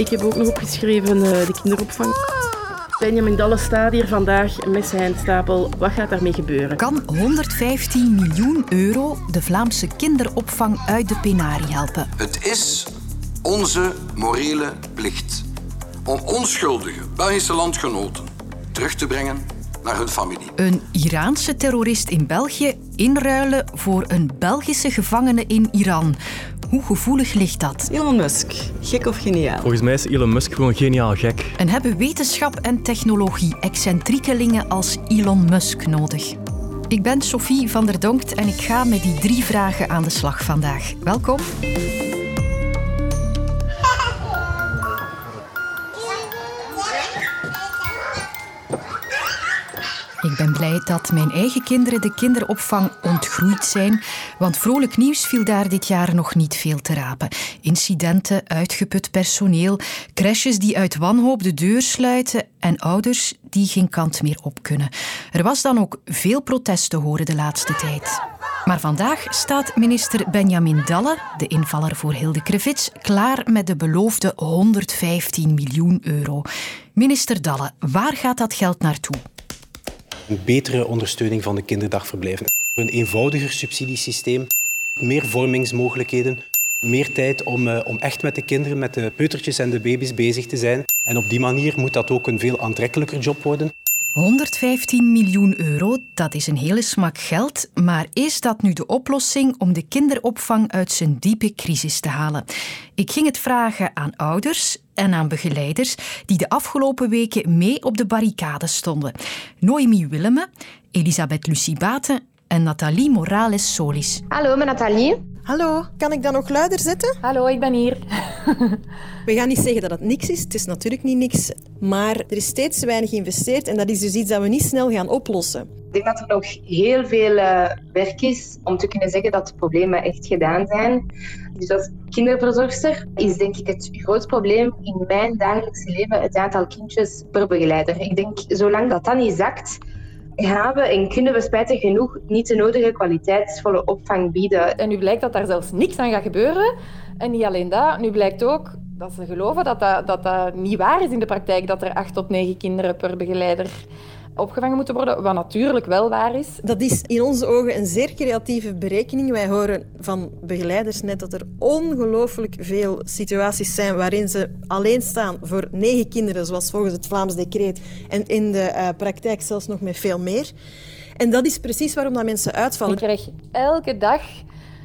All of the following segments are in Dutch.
Ik heb ook nog opgeschreven uh, de kinderopvang. Benjamin Dalle staat hier vandaag met zijn stapel. Wat gaat daarmee gebeuren? Kan 115 miljoen euro de Vlaamse kinderopvang uit de penarie helpen? Het is onze morele plicht om onschuldige Belgische landgenoten terug te brengen naar hun familie. Een Iraanse terrorist in België inruilen voor een Belgische gevangene in Iran. Hoe gevoelig ligt dat? Elon Musk, gek of geniaal? Volgens mij is Elon Musk gewoon geniaal gek. En hebben wetenschap en technologie excentriekelingen als Elon Musk nodig? Ik ben Sophie van der Donkt en ik ga met die drie vragen aan de slag vandaag. Welkom. Ben blij dat mijn eigen kinderen de kinderopvang ontgroeid zijn, want vrolijk nieuws viel daar dit jaar nog niet veel te rapen. Incidenten, uitgeput personeel, crashes die uit wanhoop de deur sluiten en ouders die geen kant meer op kunnen. Er was dan ook veel protest te horen de laatste tijd. Maar vandaag staat minister Benjamin Dalle, de invaller voor Hilde Krevits, klaar met de beloofde 115 miljoen euro. Minister Dalle, waar gaat dat geld naartoe? Een betere ondersteuning van de kinderdagverblijven. Een eenvoudiger subsidiesysteem, meer vormingsmogelijkheden, meer tijd om, uh, om echt met de kinderen, met de peutertjes en de baby's bezig te zijn. En op die manier moet dat ook een veel aantrekkelijker job worden. 115 miljoen euro, dat is een hele smak geld. Maar is dat nu de oplossing om de kinderopvang uit zijn diepe crisis te halen? Ik ging het vragen aan ouders en aan begeleiders die de afgelopen weken mee op de barricade stonden. Noemi Willemme, Elisabeth Lucie Baten en Nathalie Morales Solis. Hallo, mijn Nathalie. Hallo, kan ik dan nog luider zetten? Hallo, ik ben hier. We gaan niet zeggen dat het niks is. Het is natuurlijk niet niks. Maar er is steeds te weinig geïnvesteerd en dat is dus iets dat we niet snel gaan oplossen. Ik denk dat er nog heel veel uh, werk is om te kunnen zeggen dat de problemen echt gedaan zijn. Dus als kinderverzorgster is denk ik het grootste probleem in mijn dagelijkse leven het aantal kindjes per begeleider. Ik denk, zolang dat dan niet zakt, we en kunnen we spijtig genoeg niet de nodige kwaliteitsvolle opvang bieden. En nu blijkt dat daar zelfs niks aan gaat gebeuren. En niet alleen dat, nu blijkt ook dat ze geloven dat dat, dat, dat niet waar is in de praktijk, dat er acht tot negen kinderen per begeleider opgevangen moeten worden, wat natuurlijk wel waar is. Dat is in onze ogen een zeer creatieve berekening. Wij horen van begeleiders net dat er ongelooflijk veel situaties zijn waarin ze alleen staan voor negen kinderen, zoals volgens het Vlaams decreet, en in de uh, praktijk zelfs nog met veel meer. En dat is precies waarom dat mensen uitvallen. Ik krijg elke dag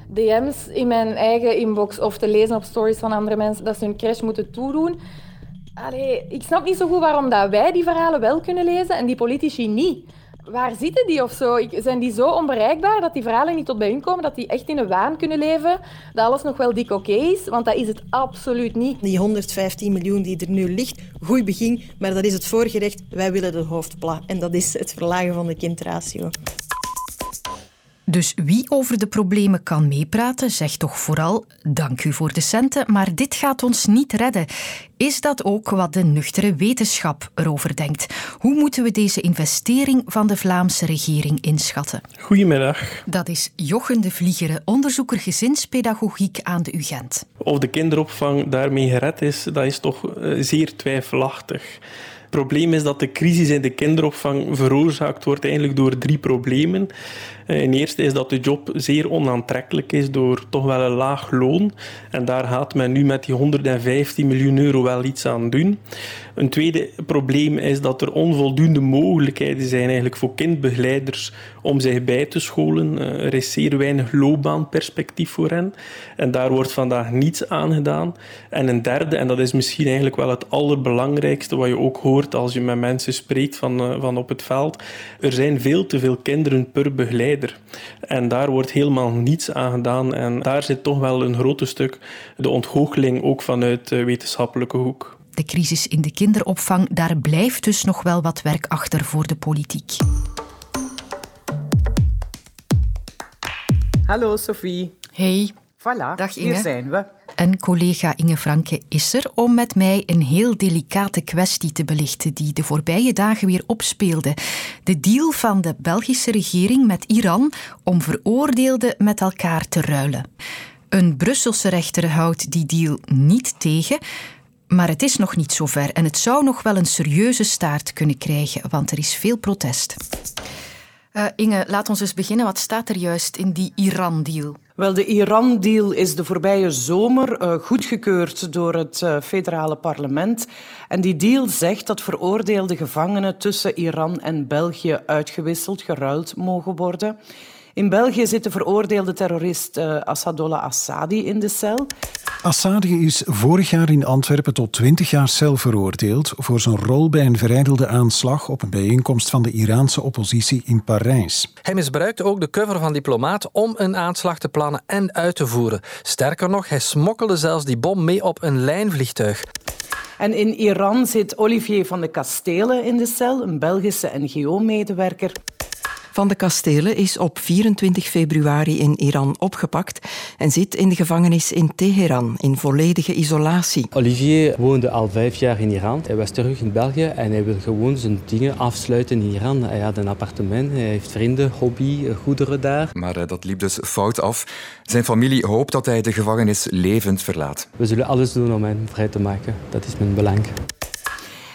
DM's in mijn eigen inbox of te lezen op stories van andere mensen dat ze hun crash moeten toedoen. Ik snap niet zo goed waarom dat wij die verhalen wel kunnen lezen en die politici niet. Waar zitten die of zo? Zijn die zo onbereikbaar dat die verhalen niet tot bij hun komen? Dat die echt in een waan kunnen leven? Dat alles nog wel dik oké is? Want dat is het absoluut niet. Die 115 miljoen die er nu ligt, goed begin, maar dat is het voorgerecht. Wij willen de hoofdpla. En dat is het verlagen van de kindratio. Dus wie over de problemen kan meepraten, zegt toch vooral dank u voor de centen, maar dit gaat ons niet redden. Is dat ook wat de nuchtere wetenschap erover denkt? Hoe moeten we deze investering van de Vlaamse regering inschatten? Goedemiddag. Dat is Jochen de Vliegere, onderzoeker gezinspedagogiek aan de UGent. Of de kinderopvang daarmee gered is, dat is toch eh, zeer twijfelachtig. Het probleem is dat de crisis in de kinderopvang veroorzaakt wordt eigenlijk door drie problemen. Eh, in eerste is dat de job zeer onaantrekkelijk is door toch wel een laag loon. En daar gaat men nu met die 115 miljoen euro wel iets aan doen. Een tweede probleem is dat er onvoldoende mogelijkheden zijn eigenlijk voor kindbegeleiders om zich bij te scholen. Eh, er is zeer weinig loopbaanperspectief voor hen. En daar wordt vandaag niets aan gedaan. En een derde, en dat is misschien eigenlijk wel het allerbelangrijkste wat je ook hoort als je met mensen spreekt van, eh, van op het veld. Er zijn veel te veel kinderen per begeleider. En daar wordt helemaal niets aan gedaan. En daar zit toch wel een groot stuk de ontgoocheling ook vanuit wetenschappelijke hoek de crisis in de kinderopvang, daar blijft dus nog wel wat werk achter voor de politiek. Hallo Sophie. Hey. Voilà, Dag Inge. hier zijn we. En collega Inge Franke is er om met mij een heel delicate kwestie te belichten die de voorbije dagen weer opspeelde. De deal van de Belgische regering met Iran om veroordeelden met elkaar te ruilen. Een Brusselse rechter houdt die deal niet tegen, Maar het is nog niet zover en het zou nog wel een serieuze staart kunnen krijgen, want er is veel protest. Uh, Inge, laat ons eens beginnen. Wat staat er juist in die Iran-deal? Wel, de Iran-deal is de voorbije zomer uh, goedgekeurd door het uh, federale parlement. En die deal zegt dat veroordeelde gevangenen tussen Iran en België uitgewisseld, geruild mogen worden. In België zit de veroordeelde terrorist uh, Assadollah Assadi in de cel. Assadi is vorig jaar in Antwerpen tot 20 jaar cel veroordeeld voor zijn rol bij een verijdelde aanslag op een bijeenkomst van de Iraanse oppositie in Parijs. Hij misbruikte ook de cover van Diplomaat om een aanslag te plannen en uit te voeren. Sterker nog, hij smokkelde zelfs die bom mee op een lijnvliegtuig. En in Iran zit Olivier van de Kastelen in de cel, een Belgische NGO-medewerker. Van de Kastelen is op 24 februari in Iran opgepakt en zit in de gevangenis in Teheran in volledige isolatie. Olivier woonde al vijf jaar in Iran. Hij was terug in België en hij wil gewoon zijn dingen afsluiten in Iran. Hij had een appartement, hij heeft vrienden, hobby, goederen daar. Maar eh, dat liep dus fout af. Zijn familie hoopt dat hij de gevangenis levend verlaat. We zullen alles doen om hem vrij te maken. Dat is mijn belang.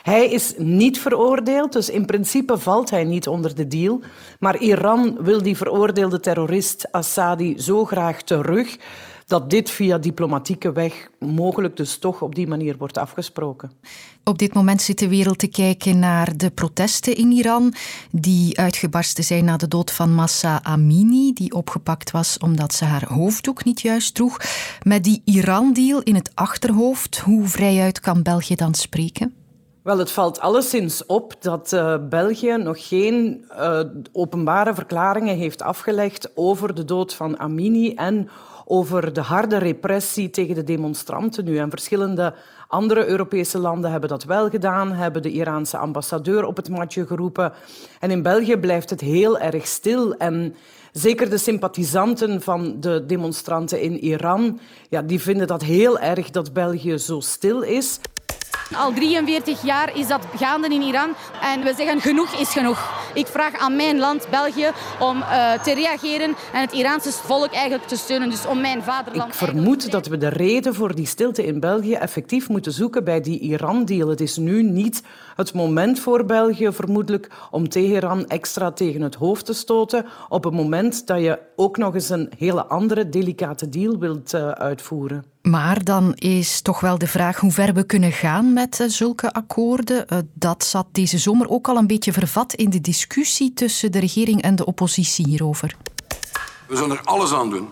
Hij is niet veroordeeld, dus in principe valt hij niet onder de deal. Maar Iran wil die veroordeelde terrorist Assadi zo graag terug dat dit via diplomatieke weg mogelijk dus toch op die manier wordt afgesproken. Op dit moment zit de wereld te kijken naar de protesten in Iran, die uitgebarsten zijn na de dood van Massa Amini, die opgepakt was omdat ze haar hoofddoek niet juist droeg. Met die Iran-deal in het achterhoofd, hoe vrijuit kan België dan spreken? Wel, het valt alleszins op dat uh, België nog geen uh, openbare verklaringen heeft afgelegd over de dood van Amini en over de harde repressie tegen de demonstranten nu. En verschillende andere Europese landen hebben dat wel gedaan, hebben de Iraanse ambassadeur op het matje geroepen. En in België blijft het heel erg stil. En zeker de sympathisanten van de demonstranten in Iran, ja, die vinden dat heel erg dat België zo stil is. Al 43 jaar is dat gaande in Iran. En we zeggen genoeg is genoeg. Ik vraag aan mijn land, België, om uh, te reageren en het Iraanse volk eigenlijk te steunen. Dus om mijn vaderland... Ik vermoed dat we de reden voor die stilte in België effectief moeten zoeken bij die Iran-deal. Het is nu niet het moment voor België, vermoedelijk, om Teheran extra tegen het hoofd te stoten op het moment dat je ook nog eens een hele andere delicate deal wilt uh, uitvoeren. Maar dan is toch wel de vraag hoe ver we kunnen gaan met uh, zulke akkoorden. Uh, dat zat deze zomer ook al een beetje vervat in de discussie tussen de regering en de oppositie hierover. We zullen er alles aan doen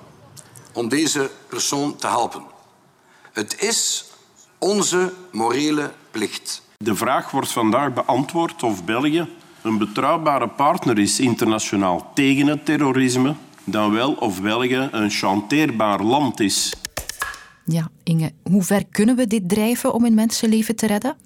om deze persoon te helpen. Het is onze morele plicht. De vraag wordt vandaag beantwoord of België een betrouwbare partner is internationaal tegen het terrorisme, dan wel of België een chanteerbaar land is. Ja, Inge, hoe ver kunnen we dit drijven om een mensenleven te redden?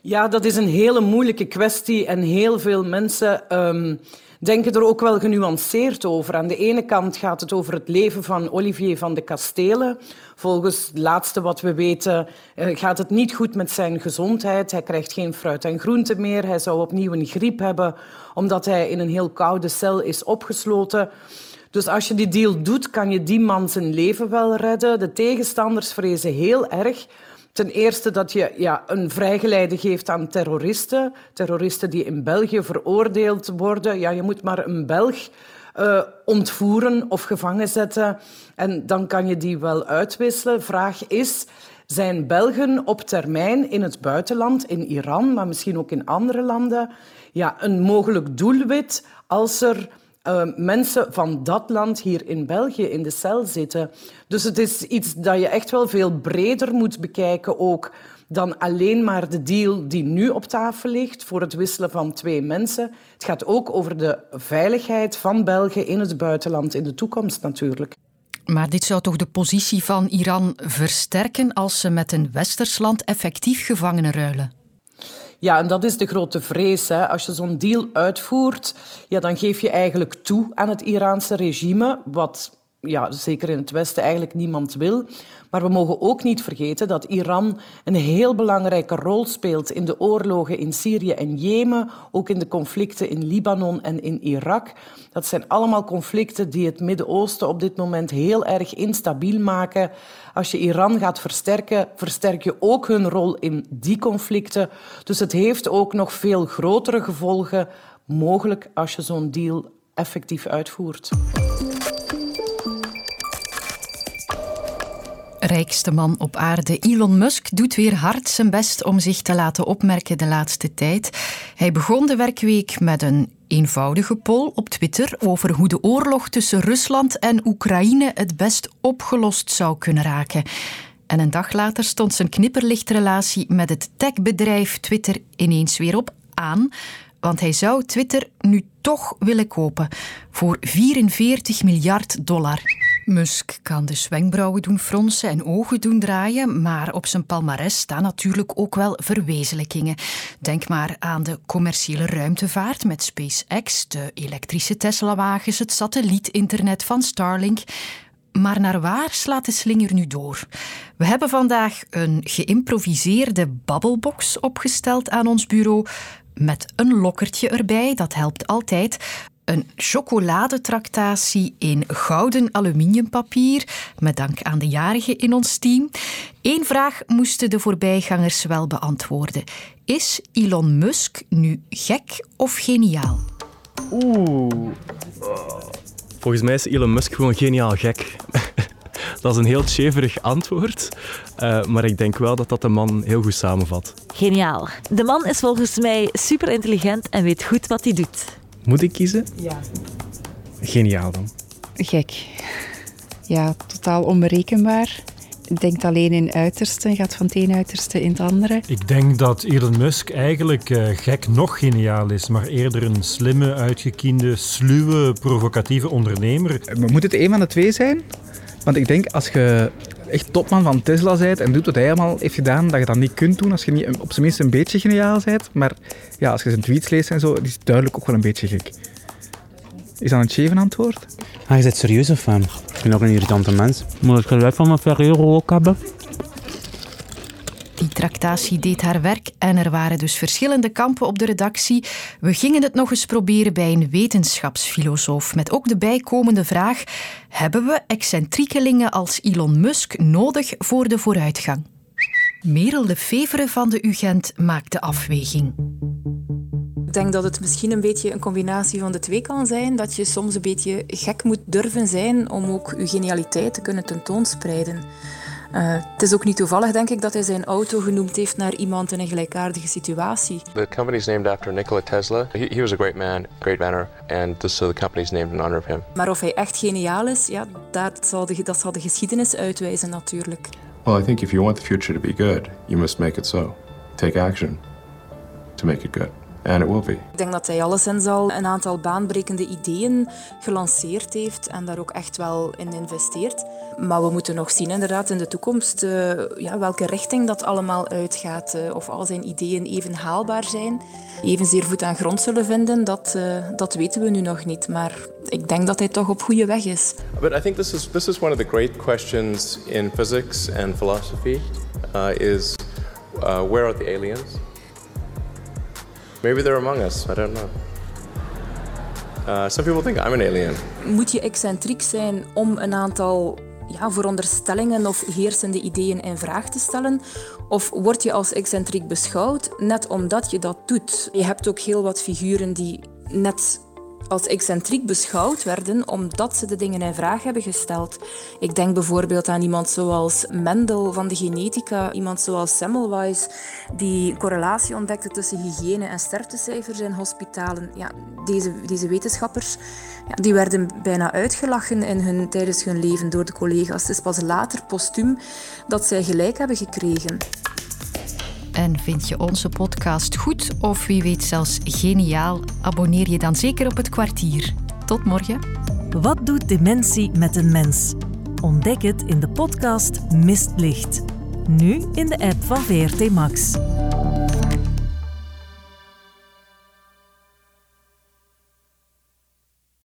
Ja, dat is een hele moeilijke kwestie en heel veel mensen um, denken er ook wel genuanceerd over. Aan de ene kant gaat het over het leven van Olivier van de Kastelen. Volgens het laatste wat we weten uh, gaat het niet goed met zijn gezondheid. Hij krijgt geen fruit en groente meer. Hij zou opnieuw een griep hebben omdat hij in een heel koude cel is opgesloten. Dus als je die deal doet, kan je die man zijn leven wel redden. De tegenstanders vrezen heel erg. Ten eerste dat je ja, een vrijgeleide geeft aan terroristen. Terroristen die in België veroordeeld worden. Ja, je moet maar een Belg uh, ontvoeren of gevangen zetten. En dan kan je die wel uitwisselen. Vraag is, zijn Belgen op termijn in het buitenland, in Iran, maar misschien ook in andere landen, ja, een mogelijk doelwit als er uh, mensen van dat land hier in België in de cel zitten. Dus het is iets dat je echt wel veel breder moet bekijken ook dan alleen maar de deal die nu op tafel ligt voor het wisselen van twee mensen. Het gaat ook over de veiligheid van België in het buitenland in de toekomst natuurlijk. Maar dit zou toch de positie van Iran versterken als ze met een westers land effectief gevangenen ruilen? Ja, en dat is de grote vrees. Hè. Als je zo'n deal uitvoert, ja, dan geef je eigenlijk toe aan het Iraanse regime, wat ja, zeker in het Westen eigenlijk niemand wil. Maar we mogen ook niet vergeten dat Iran een heel belangrijke rol speelt in de oorlogen in Syrië en Jemen, ook in de conflicten in Libanon en in Irak. Dat zijn allemaal conflicten die het Midden-Oosten op dit moment heel erg instabiel maken. Als je Iran gaat versterken, versterk je ook hun rol in die conflicten. Dus het heeft ook nog veel grotere gevolgen mogelijk als je zo'n deal effectief uitvoert. Rijkste man op aarde, Elon Musk, doet weer hard zijn best om zich te laten opmerken de laatste tijd. Hij begon de werkweek met een eenvoudige poll op Twitter over hoe de oorlog tussen Rusland en Oekraïne het best opgelost zou kunnen raken. En een dag later stond zijn knipperlichtrelatie met het techbedrijf Twitter ineens weer op aan, want hij zou Twitter nu toch willen kopen voor 44 miljard dollar. Musk kan dus wenkbrauwen doen fronsen en ogen doen draaien, maar op zijn palmares staan natuurlijk ook wel verwezenlijkingen. Denk maar aan de commerciële ruimtevaart met SpaceX, de elektrische Tesla-wagens, het satellietinternet van Starlink. Maar naar waar slaat de slinger nu door? We hebben vandaag een geïmproviseerde babbelbox opgesteld aan ons bureau. Met een lokkertje erbij, dat helpt altijd. Een chocoladetractatie in gouden aluminiumpapier, met dank aan de jarigen in ons team. Eén vraag moesten de voorbijgangers wel beantwoorden. Is Elon Musk nu gek of geniaal? Oeh. Volgens mij is Elon Musk gewoon geniaal gek. Dat is een heel cheverig antwoord, uh, maar ik denk wel dat dat de man heel goed samenvat. Geniaal. De man is volgens mij super intelligent en weet goed wat hij doet. Moet ik kiezen? Ja. Geniaal dan. Gek. Ja, totaal onberekenbaar. Denkt alleen in uitersten, gaat van het ene uiterste in het andere. Ik denk dat Elon Musk eigenlijk uh, gek nog geniaal is, maar eerder een slimme, uitgekiende, sluwe, provocatieve ondernemer. moet het een van de twee zijn? Want ik denk als je echt topman van Tesla bent en doet wat hij allemaal heeft gedaan, dat je dat niet kunt doen als je niet op zijn minst een beetje geniaal bent. Maar ja, als je zijn tweets leest en zo, die is duidelijk ook wel een beetje gek. Is dat een cheven antwoord? Ah, je bent serieus of fan? Ik ben ook een irritante mens. Moet het geluid van mijn Ferrero ook hebben? Tractatie deed haar werk en er waren dus verschillende kampen op de redactie. We gingen het nog eens proberen bij een wetenschapsfilosoof met ook de bijkomende vraag: hebben we excentriekelingen als Elon Musk nodig voor de vooruitgang? Merel de Fevere van de UGent maakt de afweging. Ik denk dat het misschien een beetje een combinatie van de twee kan zijn. Dat je soms een beetje gek moet durven zijn om ook je genialiteit te kunnen tentoonspreiden. Uh, het is ook niet toevallig, denk ik, dat hij zijn auto genoemd heeft naar iemand in een gelijkaardige situatie. The company is named after Nikola Tesla. He, he was a great man, great manner, and so the company is named in honor of him. Maar of hij echt geniaal is, ja, dat zal de, dat zal de geschiedenis uitwijzen natuurlijk. Well, I think if you want the future to be good, you must make it so. Take action to make it good. And it will be. Ik denk dat hij alleszins al een aantal baanbrekende ideeën gelanceerd heeft en daar ook echt wel in investeert. Maar we moeten nog zien inderdaad in de toekomst uh, ja, welke richting dat allemaal uitgaat. Uh, of al zijn ideeën even haalbaar zijn, evenzeer voet aan grond zullen vinden, dat, uh, dat weten we nu nog niet. Maar ik denk dat hij toch op goede weg is. But I think this is, this is one of the great questions in physics and philosophy, is where are the aliens? Maybe they're among us. I don't know. Uh, some people think I'm an alien. Moet je excentriek zijn om een aantal ja, veronderstellingen of heersende ideeën in vraag te stellen? Of word je als excentriek beschouwd net omdat je dat doet? Je hebt ook heel wat figuren die net als excentriek beschouwd werden omdat ze de dingen in vraag hebben gesteld. Ik denk bijvoorbeeld aan iemand zoals Mendel van de genetica, iemand zoals Semmelweis, die correlatie ontdekte tussen hygiëne en sterftecijfers in hospitalen. Ja, deze, deze wetenschappers ja, die werden bijna uitgelachen in hun, tijdens hun leven door de collega's. Het is pas later, postuum, dat zij gelijk hebben gekregen. En vind je onze podcast goed of wie weet zelfs geniaal? Abonneer je dan zeker op het kwartier. Tot morgen. Wat doet dementie met een mens? Ontdek het in de podcast Mistlicht. Nu in de app van VRT Max.